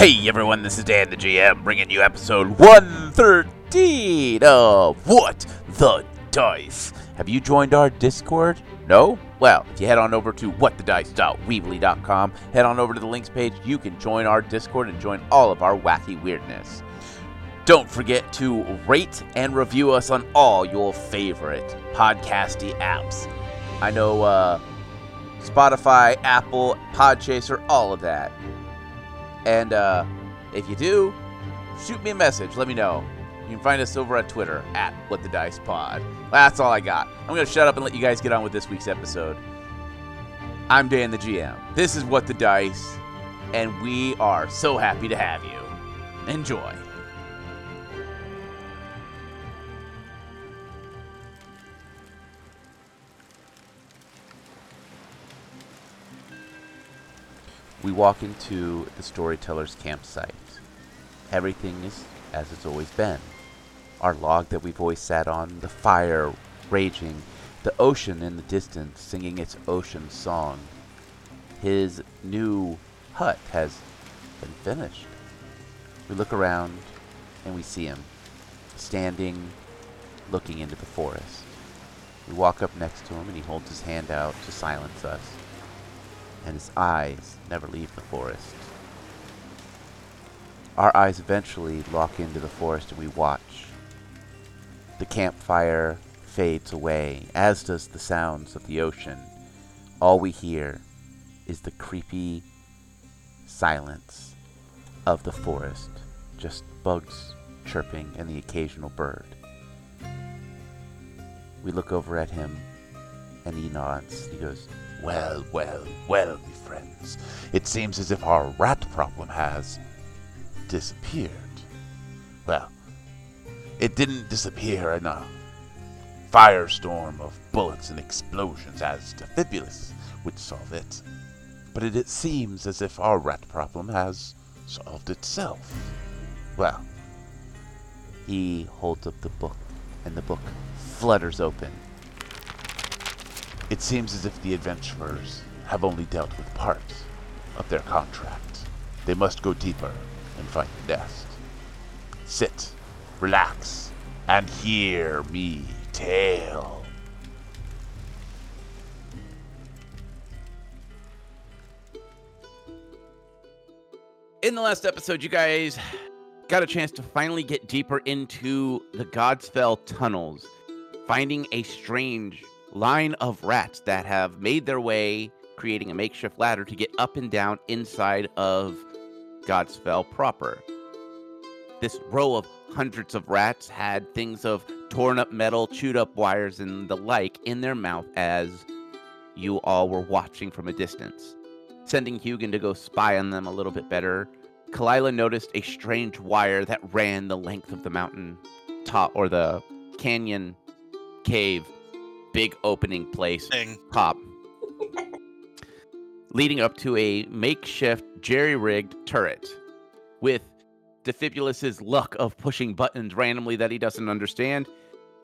Hey everyone, this is Dan the GM bringing you episode 113 of What the Dice. Have you joined our Discord? No? Well, if you head on over to whatthedice.weebly.com, head on over to the links page, you can join our Discord and join all of our wacky weirdness. Don't forget to rate and review us on all your favorite podcasty apps. I know uh, Spotify, Apple, Podchaser, all of that. And uh, if you do, shoot me a message. Let me know. You can find us over at Twitter at What the Dice Pod. That's all I got. I'm to shut up and let you guys get on with this week's episode. I'm Dan the GM. This is What the Dice, and we are so happy to have you. Enjoy. We walk into the storyteller's campsite. Everything is as it's always been. Our log that we've always sat on, the fire raging, the ocean in the distance singing its ocean song. His new hut has been finished. We look around and we see him standing, looking into the forest. We walk up next to him and he holds his hand out to silence us and his eyes never leave the forest. Our eyes eventually lock into the forest and we watch. The campfire fades away, as does the sounds of the ocean. All we hear is the creepy silence of the forest, just bugs chirping and the occasional bird. We look over at him and he nods. He goes, well, well, well, me friends. It seems as if our rat problem has disappeared. Well, it didn't disappear in a firestorm of bullets and explosions as Defibulus would solve it. But it, it seems as if our rat problem has solved itself. Well, he holds up the book, and the book flutters open it seems as if the adventurers have only dealt with part of their contract. They must go deeper and find the nest. Sit, relax, and hear me tell. In the last episode, you guys got a chance to finally get deeper into the Godsfell tunnels, finding a strange line of rats that have made their way, creating a makeshift ladder to get up and down inside of Godsfell proper. This row of hundreds of rats had things of torn up metal, chewed up wires, and the like in their mouth as you all were watching from a distance. Sending Hugin to go spy on them a little bit better, Kalila noticed a strange wire that ran the length of the mountain top or the canyon cave big opening place Thing. top, leading up to a makeshift jerry-rigged turret with Defibulus's luck of pushing buttons randomly that he doesn't understand.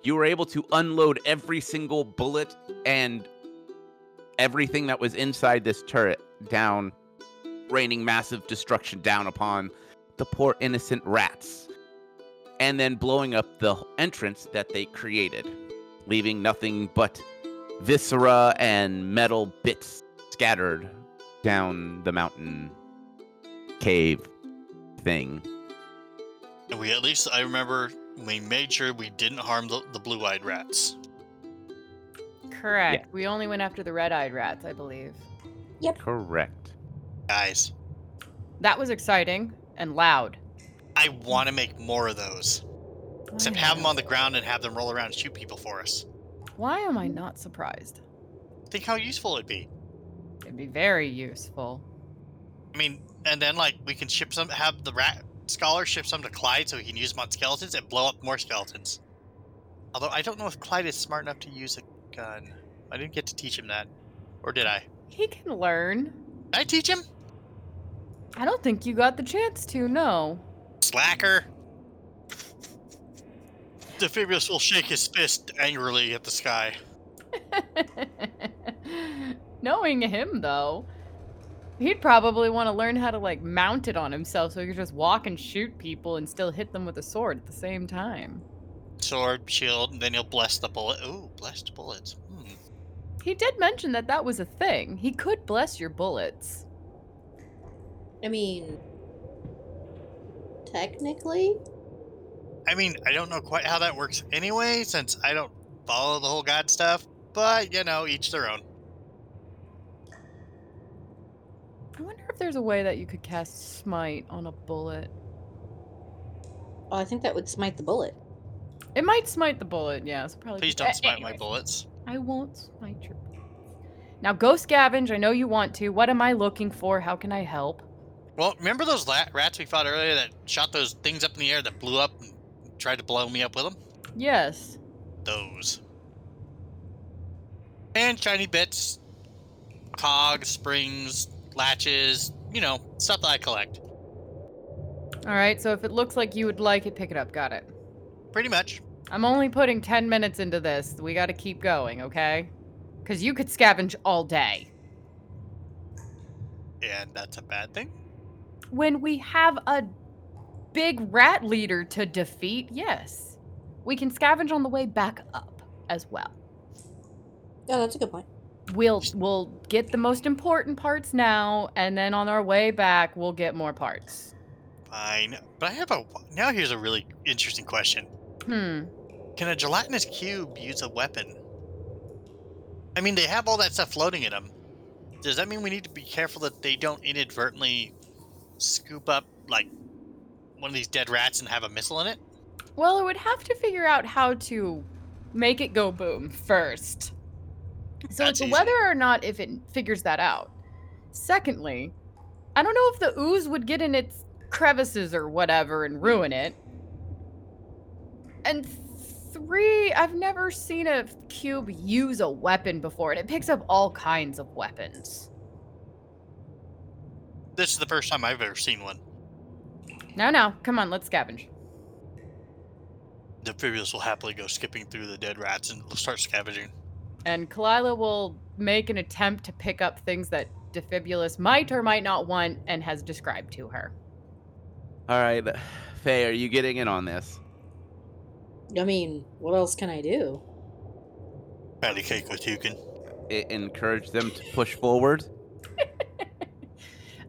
You were able to unload every single bullet and everything that was inside this turret down, raining massive destruction down upon the poor innocent rats, and then blowing up the entrance that they created leaving nothing but viscera and metal bits scattered down the mountain cave thing. We at least, I remember, we made sure we didn't harm the, the blue eyed rats. Correct. We only went after the red-eyed rats, I believe. Yep. Correct. Guys, That was exciting and loud. I want to make more of those. Except have them on the ground and have them roll around and shoot people for us. Why am I not surprised? Think how useful it'd be. It'd be very useful. I mean, and then, like, we can ship some, have the rat scholar ship some to Clyde so he can use them on skeletons and blow up more skeletons. Although, I don't know if Clyde is smart enough to use a gun. I didn't get to teach him that. Or did I? He can learn. Did I teach him? I don't think you got the chance to, no. Slacker. Defibulus will shake his fist angrily at the sky. Knowing him, though, He'd probably want to learn how to like mount it on himself so he could just walk and shoot people and still hit them with a sword at the same time. Sword, shield, and then he'll bless the bullet. Ooh, blessed bullets. Hmm. He did mention that that was a thing. He could bless your bullets. I mean, technically, I mean, I don't know quite how that works anyway, since I don't follow the whole god stuff. But you know, each their own. I wonder if there's a way that you could cast smite on a bullet. oh, I think that would smite the bullet. It might smite the bullet, yeah. So probably Please don't a- smite my bullets. I won't smite your bullets. Now go scavenge. I know you want to. What am I looking for? How can I help? Well, remember those la- rats we fought earlier that shot those things up in the air that blew up and tried to blow me up with them? Yes. Those. And shiny bits, cogs, springs, latches, you know, stuff that I collect. All right. So if it looks like you would like it, pick it up. Got it. Pretty much. I'm only putting 10 minutes into this. We got to keep going, okay? Because you could scavenge all day. And that's a bad thing. When we have a big rat leader to defeat, yes. We can scavenge on the way back up as well. Yeah, that's a good point. We'll we'll get the most important parts now, and then on our way back, we'll get more parts. Fine. But I have a. Now here's a really interesting question Hmm. Can a gelatinous cube use a weapon? I mean, they have all that stuff floating in them. Does that mean we need to be careful that they don't inadvertently scoop up, like, one of these dead rats and have a missile in it? Well, it would have to figure out how to make it go boom first. So That's it's easy. whether or not if it figures that out. Secondly, I don't know if the ooze would get in its crevices or whatever and ruin it. And three, I've never seen a cube use a weapon before, and it picks up all kinds of weapons. This is the first time I've ever seen one. Now, now, come on, let's scavenge. Defibulus will happily go skipping through the dead rats and start scavenging. And Kalila will make an attempt to pick up things that Defibulus might or might not want and has described to her. All right, Faye, are you getting in on this? I mean, what else can I do? Patty cake with Hugin. I- encourage them to push forward.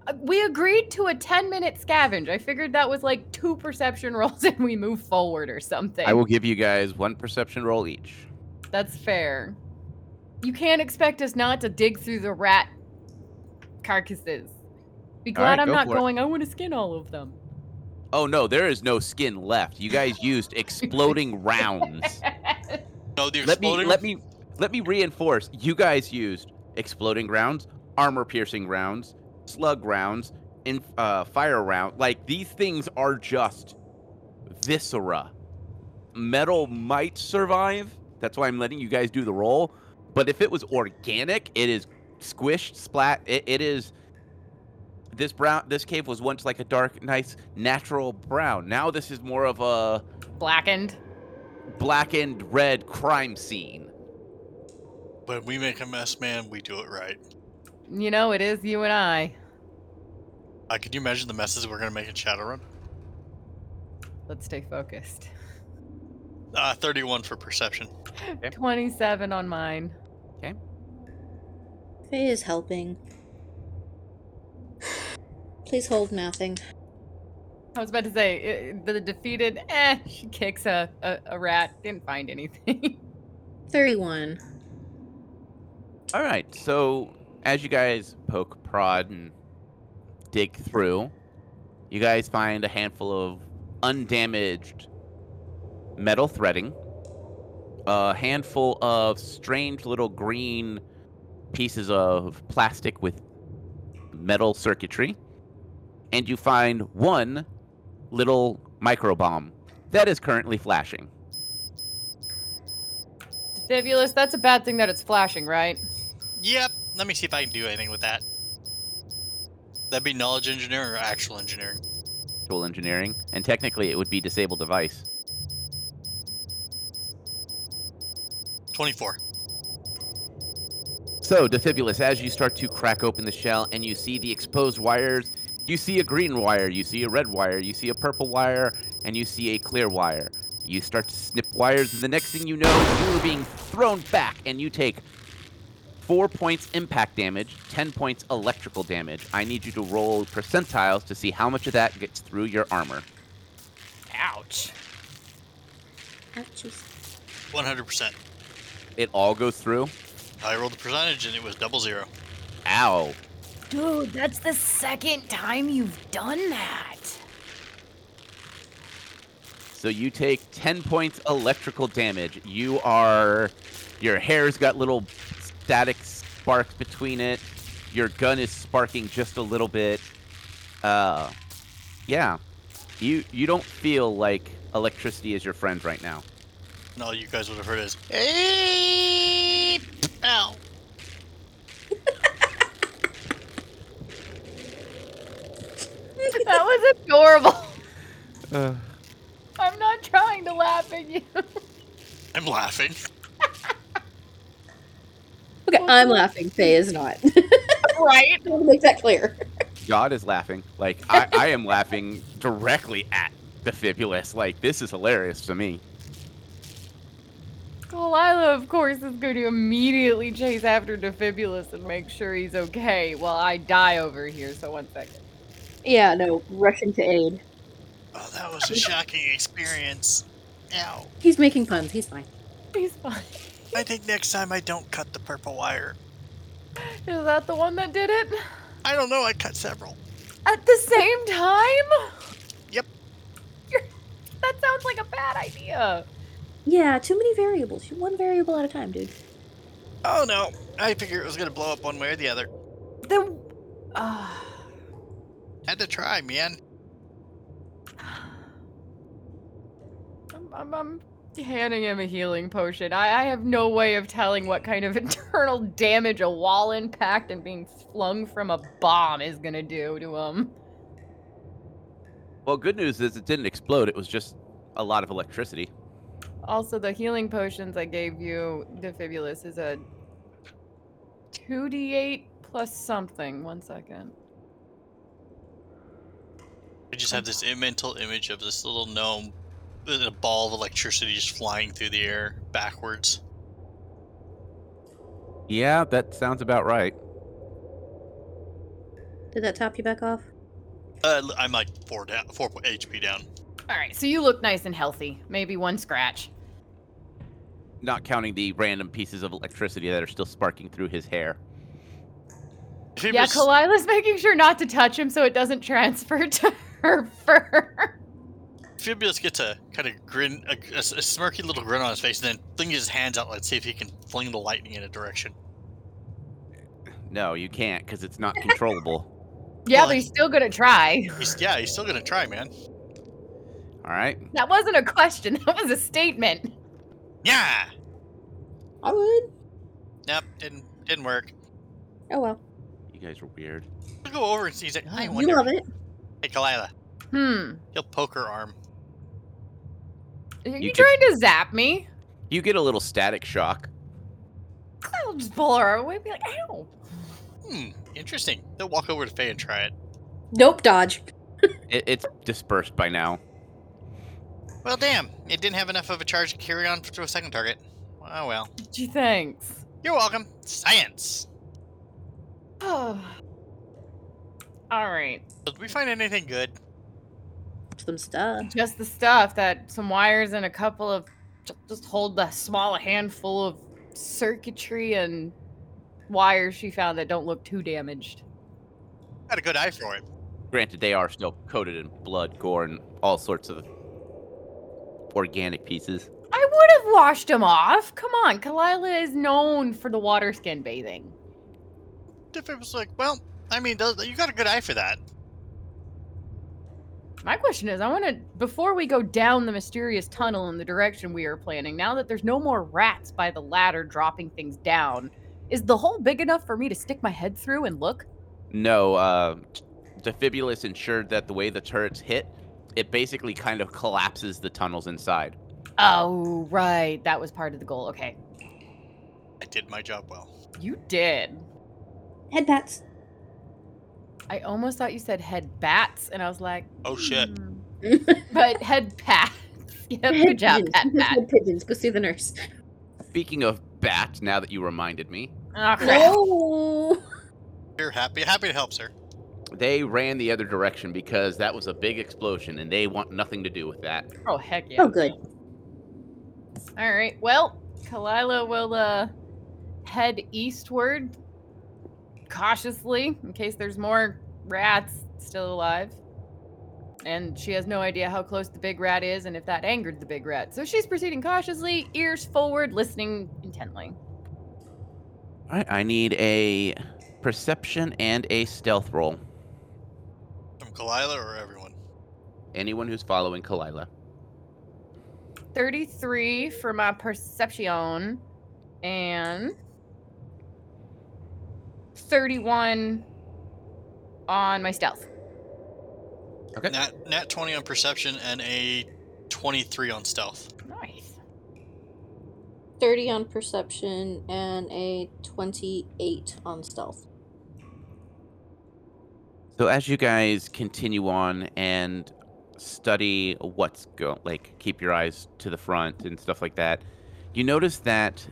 Uh, We agreed to a 10 minute scavenge. I figured that was like two perception rolls and we move forward or something. I will give you guys one perception roll each. That's fair. You can't expect us not to dig through the rat carcasses. Be glad right, I'm go not for it. going, I want to skin all of them. Oh no, there is no skin left. You guys used exploding rounds. No, the Let me let me let me reinforce. You guys used exploding rounds, armor piercing rounds, slug rounds, and uh, fire round. Like these things are just viscera. Metal might survive. That's why I'm letting you guys do the roll. But if it was organic, it is squished, splat. It, it is. This brown, this cave was once like a dark, nice, natural brown. Now this is more of a Blackened. blackened red crime scene. When we make a mess, man, we do it right. You know, it is you and I. Uh, can you imagine the messes we're gonna make in Shadowrun? Let's stay focused. Uh, 31 for perception. 27 on mine. Okay. Faye is helping. Please hold nothing. I was about to say, uh, the defeated, eh, she kicks a, a, a rat. Didn't find anything. 31. All right. So as you guys poke, prod, and dig through, you guys find a handful of undamaged metal threading, a handful of strange little green pieces of plastic with metal circuitry, and you find one little micro bomb that is currently flashing. Fibulous, that's a bad thing that it's flashing, right? Yep. Let me see if I can do anything with that. That'd be knowledge engineering or actual engineering. Tool engineering, and technically it would be disabled device. 24. So, Defibulus, as you start to crack open the shell and you see the exposed wires, you see a green wire, you see a red wire, you see a purple wire, and you see a clear wire. You start to snip wires, and the next thing you know, you are being thrown back, and you take four points impact damage, 10 points electrical damage. I need you to roll percentiles to see how much of that gets through your armor. Ouch. Ouchies. 100%. It all goes through. I rolled the percentage and it was double zero. Ow. Dude, that's the second time you've done that. So you take 10 points electrical damage. You are. Your hair's got little static sparks between it. Your gun is sparking just a little bit. Uh, yeah. You you don't feel like electricity is your friend right now. And all you guys would have heard is, hey, ow. That was adorable. Uh, I'm not trying to laugh at you. I'm laughing. Okay, I'm laughing. Faye is not. right? I want to make that clear. God is laughing. Like I, I am laughing directly at Defibulus. Like this is hilarious to me. Lila, of course, is going to immediately chase after Defibulus and make sure he's okay while I die over here. So, one second. Yeah, no, rushing to aid. Oh, that was a shocking experience. Ow. He's making puns. He's fine. He's fine. I think next time I don't cut the purple wire. Is that the one that did it? I don't know, I cut several. At the same time? Yep. You're, that sounds like a bad idea. Yeah, too many variables. One variable at a time, dude. Oh no, I figured it was gonna blow up one way or the other. Then. Uh, Had to try, man. I'm, I'm, I'm handing him a healing potion. I, I have no way of telling what kind of internal damage a wall impact and being flung from a bomb is gonna do to him. Well, good news is it didn't explode. It was just a lot of electricity. Also, the healing potions I gave you, Defibulus, is a 2d8 plus something. One second. I just have this mental image of this little gnome with a ball of electricity just flying through the air backwards. Yeah, that sounds about right. Did that top you back off? Uh, l- I'm like four down, four HP down. All right, so you look nice and healthy. Maybe one scratch. Not counting the random pieces of electricity that are still sparking through his hair. Phoebus, Yeah, Kalila's making sure not to touch him so it doesn't transfer to her fur. Phoebus gets a kind of grin, a smirky little grin on his face, and then flings his hands out. Let's see if he can fling the lightning in a direction. No, you can't because it's not controllable. Yeah, Well, but he's still gonna try. He's, yeah, he's still gonna try, man. All right. That wasn't a question. That was a statement. Yeah. I would. Nope, didn't didn't work. Oh well. You guys are weird. I'll go over and see. He's like, I You wonder. love it. Hey, Kalila, Hmm. he'll poke her arm. Are you, You could- trying to zap me? You get a little static shock. I'll just pull her away be like, ow. Hmm, interesting. They'll walk over to Faye and try it. Nope, dodge. It, it's dispersed by now. Well, damn, it didn't have enough of a charge to carry on to a second target. Oh well. Gee, thanks. You're welcome. Science. Oh. All right. Did we find anything good? Some stuff. Just the stuff that some wires and a couple of just hold a small handful of circuitry and wires she found that don't look too damaged. Got a good eye for it. Granted, they are still coated in blood, gore, and all sorts of organic pieces. I would have washed them off. Come on, Kalila is known for the water skin bathing. If it was like, well, I mean, you got a good eye for that. My question is, I want to before we go down the mysterious tunnel in the direction we are planning. Now that there's no more rats by the ladder dropping things down, is the hole big enough for me to stick my head through and look? No, uh, Defibulus ensured that the way the turrets hit, it basically kind of collapses the tunnels inside. Oh, right. That was part of the goal. Okay. I did my job well. You did. Head pats. I almost thought you said head bats, and I was like, Oh shit. "Hmm." but head pats. Yep, good job, pigeons. pat pat. Head pigeons. Go see the nurse. Speaking of bat, now that you reminded me, Oh, crap. No. You're happy. Happy to help, sir. they ran the other direction because that was a big explosion and they want nothing to do with that. Oh, heck yeah. Oh, good. All right. Well, Kalila will uh head eastward cautiously in case there's more rats still alive. And she has no idea how close the big rat is and if that angered the big rat. So she's proceeding cautiously, ears forward, listening intently. All right, I need a perception and a stealth roll. From Kalila or everyone? Anyone who's following Kalila. 33 for my perception and 31 on my stealth. Okay. Nat, nat 20 on perception and a 23 on stealth. Nice. 30 on perception and a 28 on stealth. So as you guys continue on and study what's going, like keep your eyes to the front and stuff like that, you notice that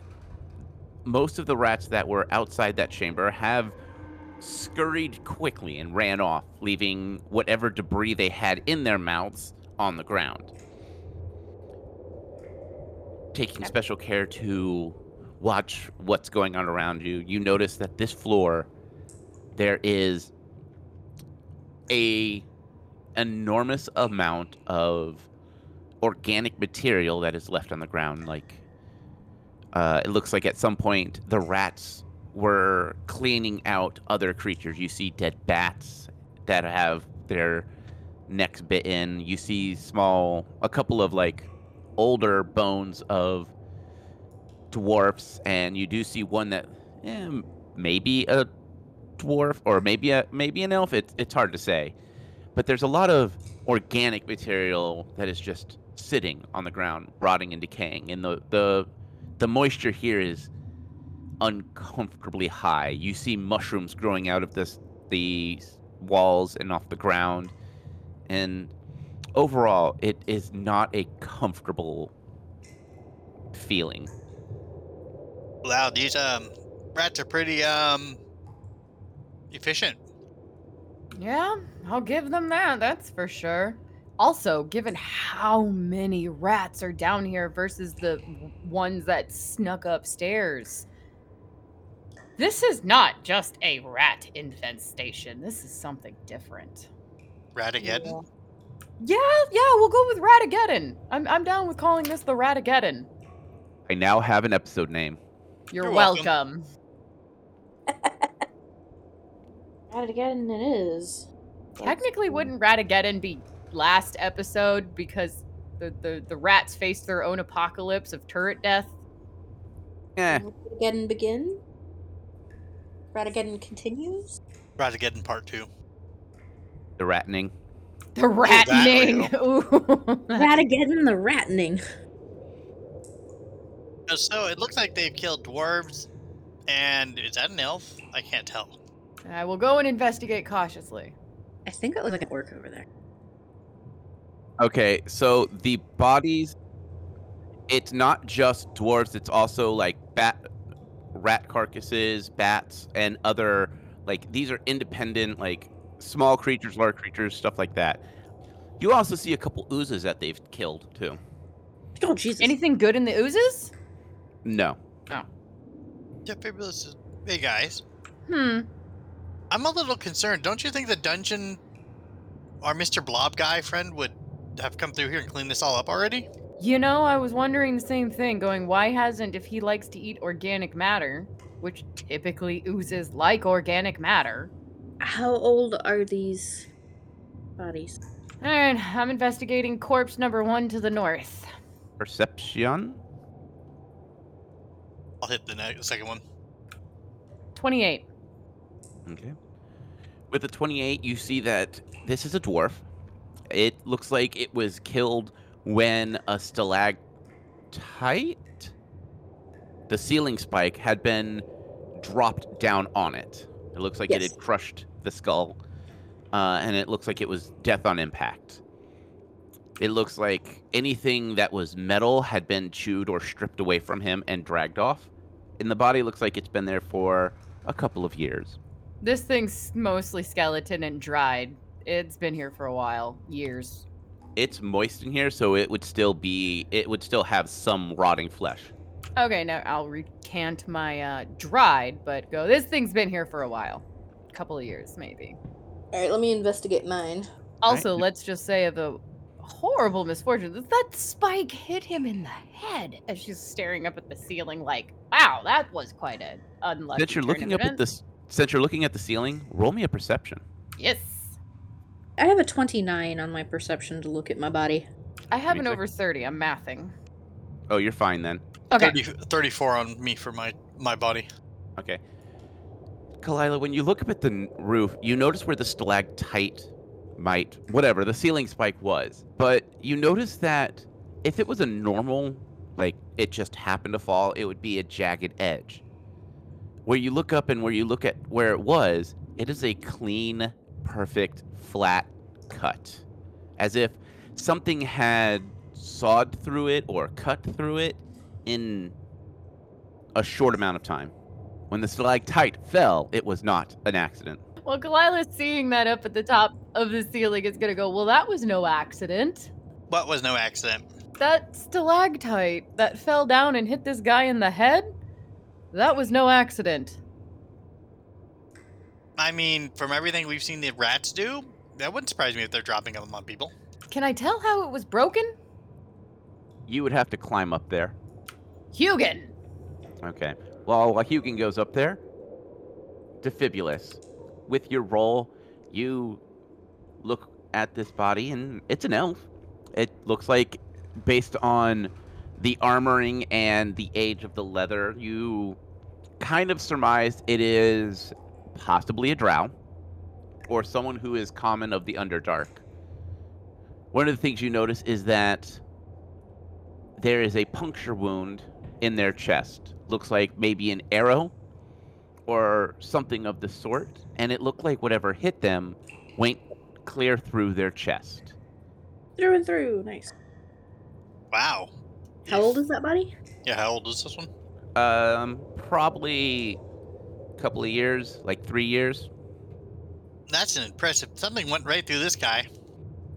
most of the rats that were outside that chamber have scurried quickly and ran off, leaving whatever debris they had in their mouths on the ground. Taking special care to watch what's going on around you, you notice that this floor there is a enormous amount of organic material that is left on the ground like uh, it looks like at some point the rats were cleaning out other creatures. You see dead bats that have their necks bitten you see small a couple of like older bones of dwarfs and you do see one that eh, maybe a dwarf or maybe a maybe an elf. It's it's hard to say, but there's a lot of organic material that is just sitting on the ground, rotting and decaying, and the the the moisture here is uncomfortably high. You see mushrooms growing out of this the walls and off the ground, and overall, it is not a comfortable feeling. Wow, these um rats are pretty um efficient. Yeah, I'll give them that. That's for sure. Also, given how many rats are down here versus the ones that snuck upstairs, this is not just a rat infestation. This is something different. Ratageddon. Yeah, yeah, we'll go with Ratageddon. I'm, I'm down with calling this the Ratageddon. I now have an episode name. You're, You're welcome. welcome. At it it is. Technically, wouldn't Ratageddon be last episode because the, the, the rats faced their own apocalypse of turret death? Eh, Ratageddon begin? Ratageddon continues? Ratageddon part two. the rattening. The that rattening. Ooh. Ratageddon the rattening. Uh, So it looks like they've killed dwarves, and is that an elf? I can't tell. I will go and investigate cautiously. I think it looks like an orc over there. Okay, so the bodies it's not just dwarves, it's also like bat rat carcasses, bats, and other like these are independent, like small creatures, large creatures, stuff like that. You also see a couple oozes that they've killed too. Oh, Jesus. Anything good in the oozes? No. Yeah, maybe this is. Hey guys, Hmm. I'm a little concerned. Don't you think the dungeon, our Mr. Blob guy friend, would have come through here and clean this all up already? You know, I was wondering the same thing, going, why hasn't, if he likes to eat organic matter, which typically oozes like organic matter? How old are these bodies? Alright, I'm investigating corpse number one to the north. Perception? I'll hit the ne- second one. 28. Okay. With the 28, you see that this is a dwarf. It looks like it was killed when a stalactite, the ceiling spike, had been dropped down on it. It looks like it had crushed the skull, uh, and it looks like it was death on impact. It looks like anything that was metal had been chewed or stripped away from him and dragged off. And the body looks like it's been there for a couple of years. This thing's mostly skeleton and dried. It's been here for a while, years. It's moist in here, so it would still be. It would still have some rotting flesh. Okay, now I'll recant my uh, dried, but go. This thing's been here for a while, a couple of years maybe. All right, let me investigate mine. Also, let's just say of the horrible misfortune that that spike hit him in the head as she's staring up at the ceiling, like, wow, that was quite a unlucky. Since you're turn looking of up at this, since you're looking at the ceiling, roll me a perception. Yes, I have a 29 on my perception to look at my body. I have an over thirty. I'm mathing. Oh, you're fine then. Okay. 30, 34 on me for my my body. Okay. Kalila, when you look up at the n- roof, you notice where the stalactite might, whatever, the ceiling spike was. But you notice that if it was a normal, like it just happened to fall, it would be a jagged edge. Where you look up and where you look at where it was, it is a clean, perfect, flat cut. As if something had sawed through it or cut through it in a short amount of time. When the stalactite fell, it was not an accident. Well, Kalila seeing that up at the top of the ceiling is gonna go. Well, that was no accident. What was no accident? That stalactite that fell down and hit this guy in the head. That was no accident. I mean, from everything we've seen the rats do, that wouldn't surprise me if they're dropping them on people. Can I tell how it was broken? You would have to climb up there. Hugin. Okay. Well, while Hugin goes up there, Defibulus, with your roll, you look at this body, and it's an elf. It looks like, based on the armoring and the age of the leather, you kind of surmised it is possibly a drow or someone who is common of the Underdark. One of the things you notice is that there is a puncture wound in their chest. Looks like maybe an arrow or something of the sort, and it looked like whatever hit them went clear through their chest. Through and through. Nice. Wow. How old is that body? Yeah, how old is this one? Um, probably a couple of years, like three years. That's an impressive. Something went right through this guy.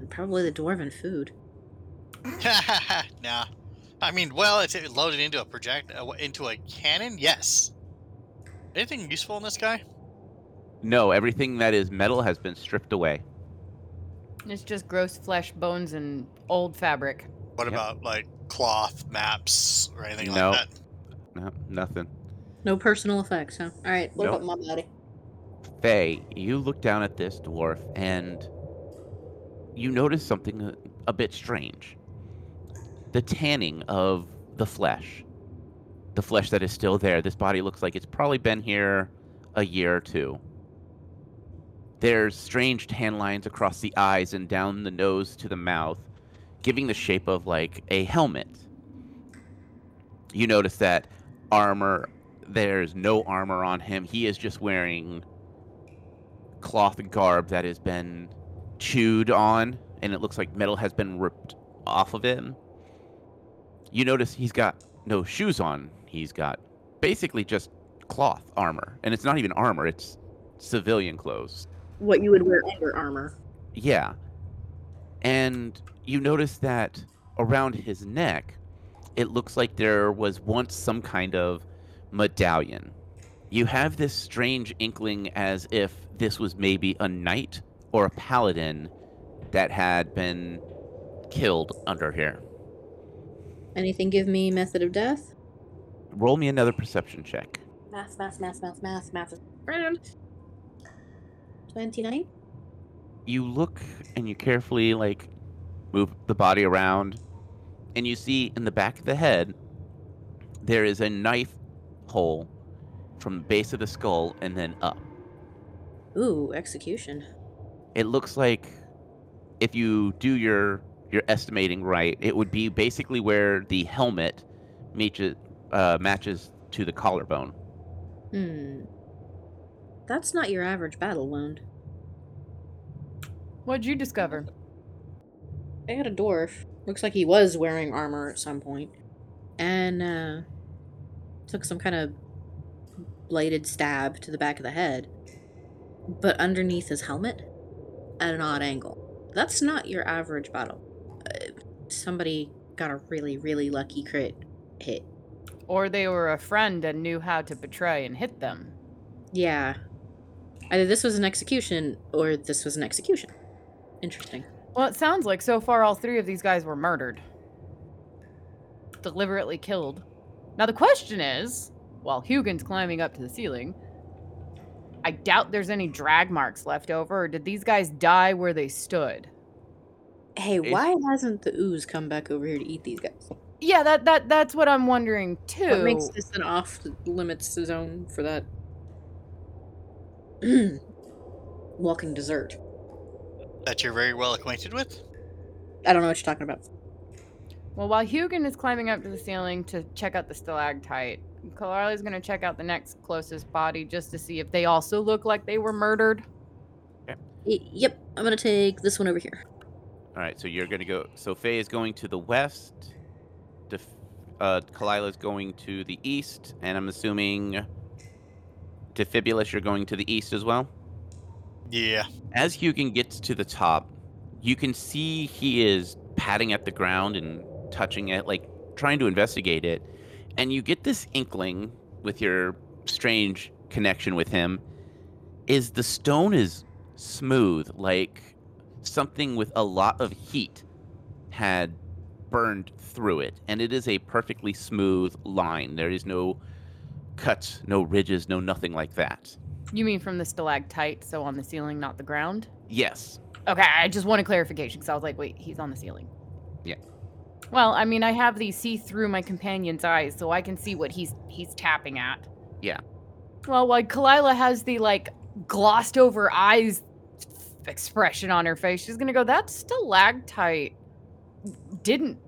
Probably the dwarven food. nah. I mean, well, it's loaded into a project uh, into a cannon. Yes. Anything useful in this guy? No, everything that is metal has been stripped away. It's just gross flesh, bones, and old fabric. What Yep. about like cloth, maps, or anything No. like that? No, nothing. No personal effects, huh? All right. What Nope. about my body? Faye, you look down at this dwarf and you notice something a, a bit strange. The tanning of the flesh. The flesh that is still there. This body looks like it's probably been here a year or two. There's strange tan lines across the eyes and down the nose to the mouth, giving the shape of like a helmet. You notice that armor, there's no armor on him. He is just wearing cloth garb that has been chewed on, and it looks like metal has been ripped off of him. You notice he's got no shoes on. He's got basically just cloth armor, and it's not even armor; it's civilian clothes. What you would wear under armor. Yeah. And you notice that around his neck, it looks like there was once some kind of medallion. You have this strange inkling as if this was maybe a knight or a paladin that had been killed under here. Anything give me method of death? Roll me another perception check. Math, math, math, math, math, math. Grand. 29? you look and you carefully like move the body around and you see in the back of the head there is a knife hole from the base of the skull and then up Ooh, execution. it looks like if you do your your estimating right it would be basically where the helmet matches uh, matches to the collarbone Hmm. That's not your average battle wound. What'd you discover? I got a dwarf. Looks like he was wearing armor at some point. And, uh, took some kind of bladed stab to the back of the head. But underneath his helmet, at an odd angle. That's not your average battle. Uh, somebody got a really, really lucky crit hit. Or they were a friend and knew how to betray and hit them. Yeah. Either this was an execution or this was an execution. Interesting. Well, it sounds like so far all three of these guys were murdered. Deliberately killed. Now the question is, while Hugin's climbing up to the ceiling, I doubt there's any drag marks left over, or did these guys die where they stood? Hey, It's- why hasn't the ooze come back over here to eat these guys? Yeah, that that that's what I'm wondering too. What makes this an off limits zone for that? Walking dessert. That you're very well acquainted with? I don't know what you're talking about. Well, while Hugin is climbing up to the ceiling to check out the stalactite, Kalila's gonna check out the next closest body just to see if they also look like they were murdered. Y- yep, I'm gonna take this one over here. All right, so you're gonna go. So Faye is going to the west. Def, uh, Kalila's going to the east, and I'm assuming Defibulus, you're going to the east as well. Yeah. As Hugin gets to the top, you can see he is patting at the ground and touching it, like trying to investigate it. And you get this inkling with your strange connection with him is the stone is smooth, like something with a lot of heat had burned through it. And it is a perfectly smooth line. There is no cuts, no ridges, no nothing like that. You mean from the stalactite, so on the ceiling, not the ground? Yes. Okay, I just wanted clarification because I was like, wait, he's on the ceiling. Yeah. Well, I mean, I have these see through my companion's eyes, so I can see what he's he's tapping at. Yeah. Well, like Kalila has the like glossed over eyes expression on her face, she's gonna go, "That stalactite didn't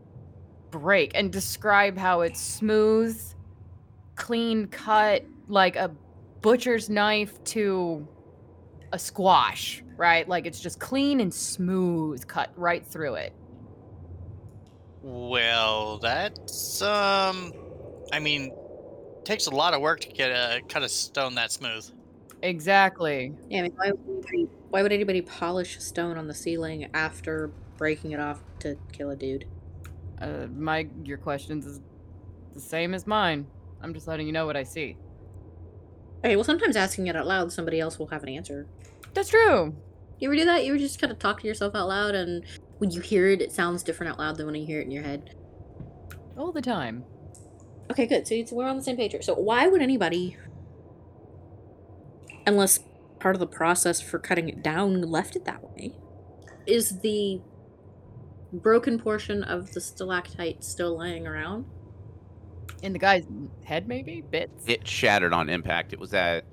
break," and describe how it's smooth, clean cut, like a butcher's knife to a squash, right? Like it's just clean and smooth, cut right through it. Well, that's um, I mean, takes a lot of work to get a cut a stone that smooth. Exactly. Yeah, I mean, why would, anybody, why would anybody polish a stone on the ceiling after breaking it off to kill a dude? Uh, my your questions is the same as mine. I'm just letting you know what I see. Okay, well, sometimes asking it out loud, somebody else will have an answer. That's true. You ever do that? You ever just kind of talk to yourself out loud, and when you hear it, it sounds different out loud than when you hear it in your head? All the time. Okay, good. So, so we're on the same page here. So why would anybody, unless part of the process for cutting it down left it that way, is the broken portion of the stalactite still lying around? In the guy's head, maybe bits. it shattered on impact. It was at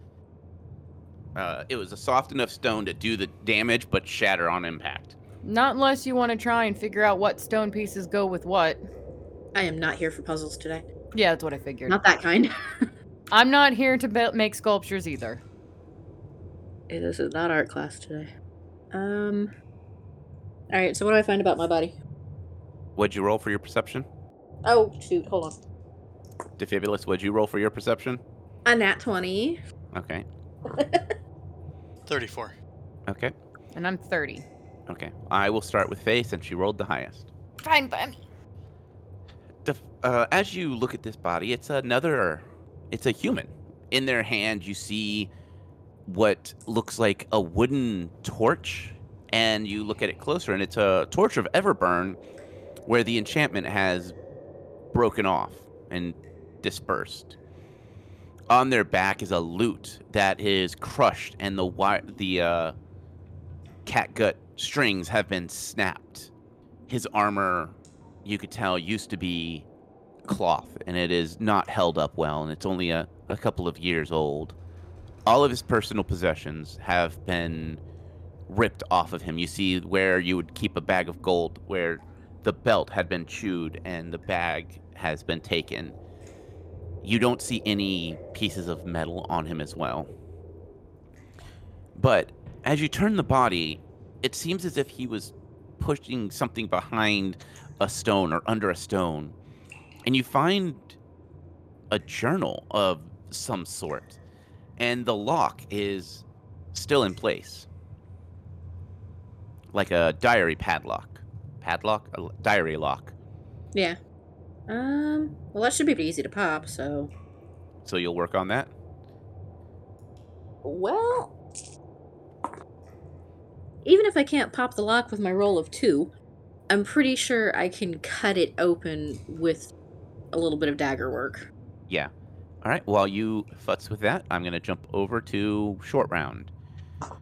uh, it was a soft enough stone to do the damage, but shatter on impact. Not unless you want to try and figure out what stone pieces go with what. I am not here for puzzles today. Yeah, that's what I figured. Not that kind. I'm not here to build, make sculptures either. Hey, this is not art class today. Um. All right. So what do I find about my body? What'd you roll for your perception? Oh shoot! Hold on. Defibulus, what'd you roll for your perception? A nat twenty. Okay. Thirty-four. Okay. And I'm 30. Okay. I will start with Faye and she rolled the highest. Fine. Def- uh, as you look at this body, it's another. It's a human. In their hand, you see what looks like a wooden torch, and you look at it closer, and it's a torch of Everburn, where the enchantment has broken off and dispersed. On their back is a lute that is crushed, and the wi- the uh, catgut strings have been snapped. His armor you could tell used to be cloth and it is not held up well and it's only a, a couple of years old all of his personal possessions have been ripped off of him you see where you would keep a bag of gold where the belt had been chewed and the bag has been taken You don't see any pieces of metal on him as well. But as you turn the body, it seems as if he was pushing something behind a stone or under a stone. And you find a journal of some sort. And the lock is still in place. Like a diary padlock. Padlock? A diary lock. Yeah. Um. Well, that should be pretty easy to pop. So. So you'll work on that? Well. Even if I can't pop the lock with my roll of two, I'm pretty sure I can cut it open with a little bit of dagger work. Yeah. All right. While you futz with that, I'm going to jump over to short round.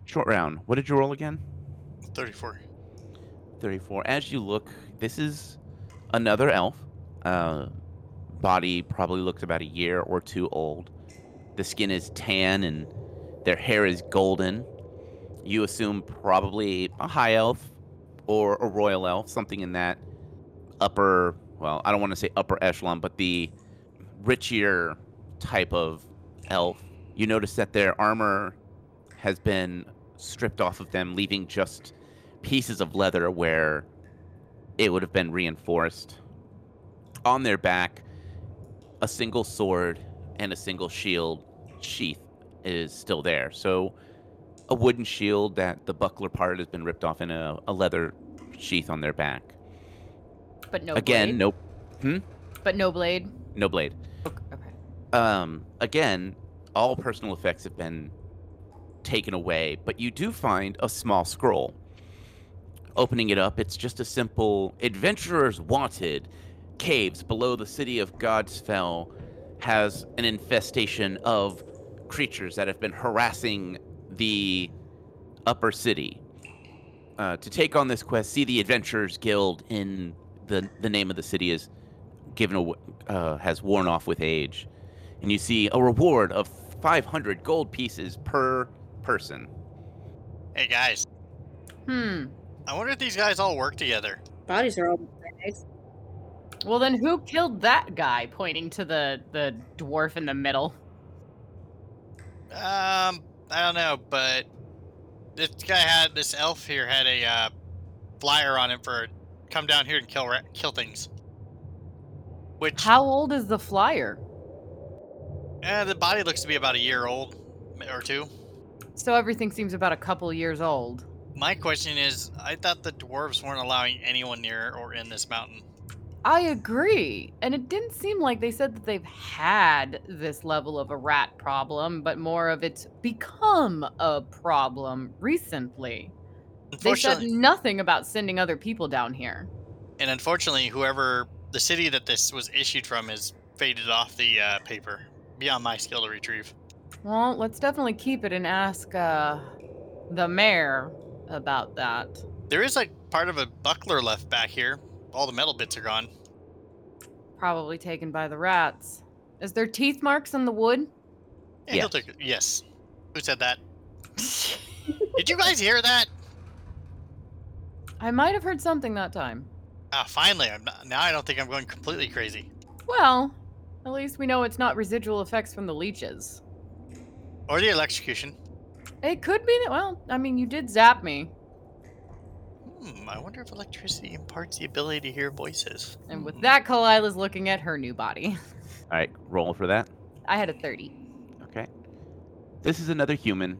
Short round. What did you roll again? 34. 34. As you look, this is another elf. Uh, body probably looks about a year or two old. The skin is tan and their hair is golden. You assume probably a high elf or a royal elf, something in that upper, well, I don't want to say upper echelon, but the richier type of elf. You notice that their armor has been stripped off of them, leaving just pieces of leather where it would have been reinforced. On their back, a single sword and a single shield sheath is still there. So, a wooden shield that the buckler part has been ripped off in a, a leather sheath on their back. But no Again, blade. no But no blade. no blade. Okay. Um, again, all personal effects have been taken away, but you do find a small scroll. Opening it up, it's just a simple adventurers wanted. Caves below the city of Godsfell has an infestation of creatures that have been harassing the upper city. Uh, to take on this quest, see the Adventurers Guild in the the name of the city is given a, uh, has worn off with age, and you see a reward of 500 gold pieces per person. Hey guys, Hmm. I wonder if these guys all work together. Bodies are all nice. Well, then who killed that guy? Pointing to the the dwarf in the middle. Um, I don't know, but this guy had this elf here had a uh, flyer on him for come down here and kill kill things. Which How old is the flyer? eh, the body looks to be about a year old or two. So everything seems about a couple years old. My question is, I thought the dwarves weren't allowing anyone near or in this mountain. I agree. And it didn't seem like they said that they've had this level of a rat problem, but more of it's become a problem recently. They said nothing about sending other people down here. and unfortunately, whoever the city that this was issued from is faded off the uh, paper. Beyond my skill to retrieve. Well, let's definitely keep it and ask uh the mayor about that. There is like part of a buckler left back here. All the metal bits are gone. Probably taken by the rats. Is there teeth marks on the wood? Yeah, Yes. take. Yes. Who said that? Did you guys hear that? I might have heard something that time. Ah, finally. I'm not, now I don't think I'm going completely crazy. Well, at least we know it's not residual effects from the leeches. Or the electrocution. It could be that, well, I mean, you did zap me. Hmm, I wonder if electricity imparts the ability to hear voices. And with Hmm. that, Kalila's looking at her new body. All right, roll for that. I had a 30. Okay. This is another human.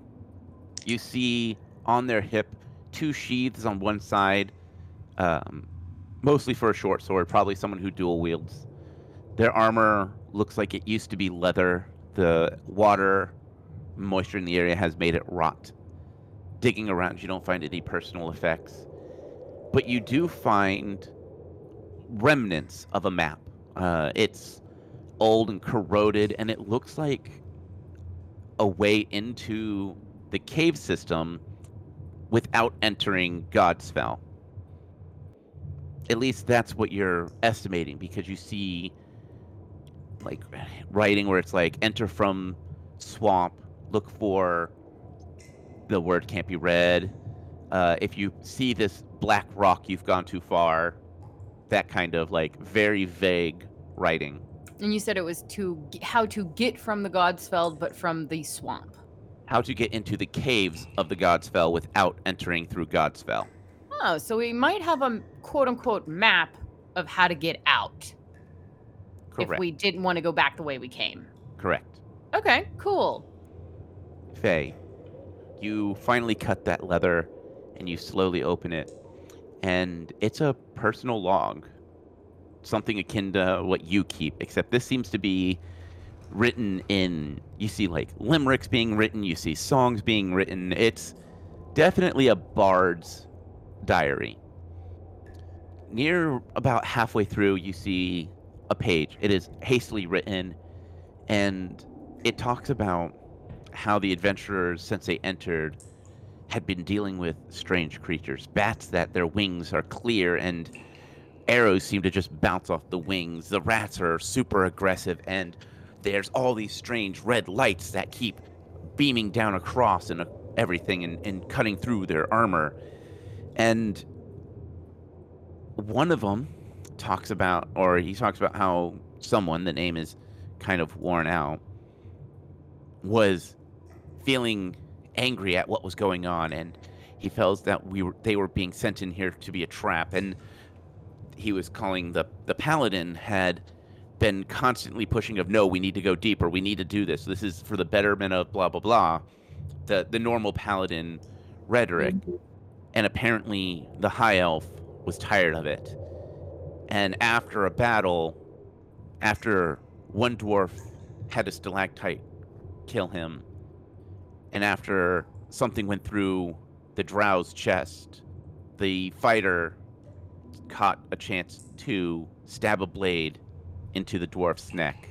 You see on their hip two sheaths on one side, um, mostly for a short sword, probably someone who dual wields. Their armor looks like it used to be leather. The water, moisture in the area has made it rot. Digging around, you don't find any personal effects, but you do find remnants of a map. Uh, it's old and corroded, and it looks like a way into the cave system without entering Godsfell. At least that's what you're estimating because you see like writing where it's like enter from swamp, look for the word can't be read. Uh, if you see this black rock, you've gone too far. That kind of like very vague writing. And you said it was to how to get from the Godsfell, but from the swamp. How to get into the caves of the Godsfell without entering through Godsfell. Oh, so we might have a quote unquote map of how to get out Correct. if we didn't want to go back the way we came. Correct. Okay, cool. Faye, you finally cut that leather and you slowly open it. And it's a personal log. Something akin to what you keep, except this seems to be written in. You see, like, limericks being written, you see songs being written. It's definitely a bard's diary. Near about halfway through, you see a page. It is hastily written, and it talks about how the adventurers, since they entered, had been dealing with strange creatures. Bats that their wings are clear and arrows seem to just bounce off the wings. The rats are super aggressive, and there's all these strange red lights that keep beaming down across and everything and, and cutting through their armor. And one of them talks about, or he talks about how someone, the name is kind of worn out, was feeling angry at what was going on, and he felt that we were they were being sent in here to be a trap, and he was calling the the paladin had been constantly pushing of no, we need to go deeper, we need to do this. This is for the betterment of blah blah blah. The the normal paladin rhetoric, mm-hmm. and apparently the high elf was tired of it. And after a battle, after one dwarf had a stalactite kill him, and after something went through the drow's chest, the fighter caught a chance to stab a blade into the dwarf's neck.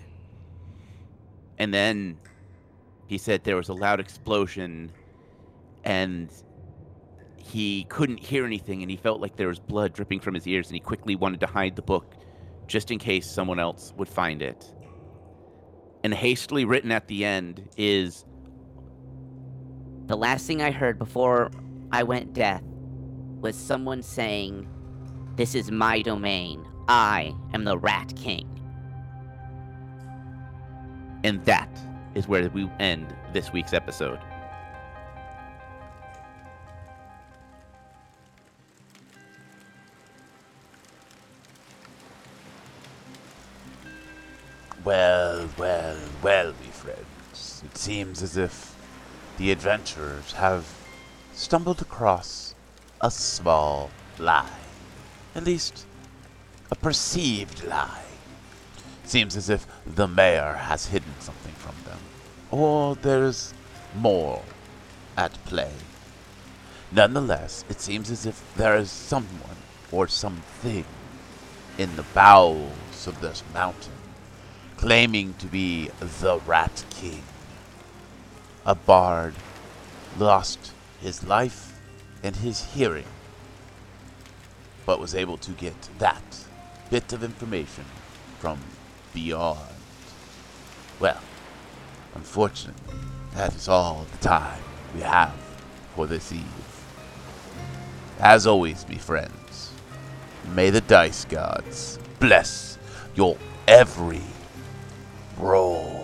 And then he said there was a loud explosion and he couldn't hear anything and he felt like there was blood dripping from his ears and he quickly wanted to hide the book just in case someone else would find it. And hastily written at the end is The last thing I heard before I went deaf was someone saying, This is my domain. I am the Rat King. and that is where we end this week's episode. Well, well, well, me friends. It seems as if the adventurers have stumbled across a small lie. At least, a perceived lie. Seems as if the mayor has hidden something from them. Or there's more at play. Nonetheless, it seems as if there is someone or something in the bowels of this mountain claiming to be the Rat King. A bard lost his life and his hearing, but was able to get that bit of information from beyond. Well, unfortunately, that is all the time we have for this eve. As always, be friends, may the dice gods bless your every roll.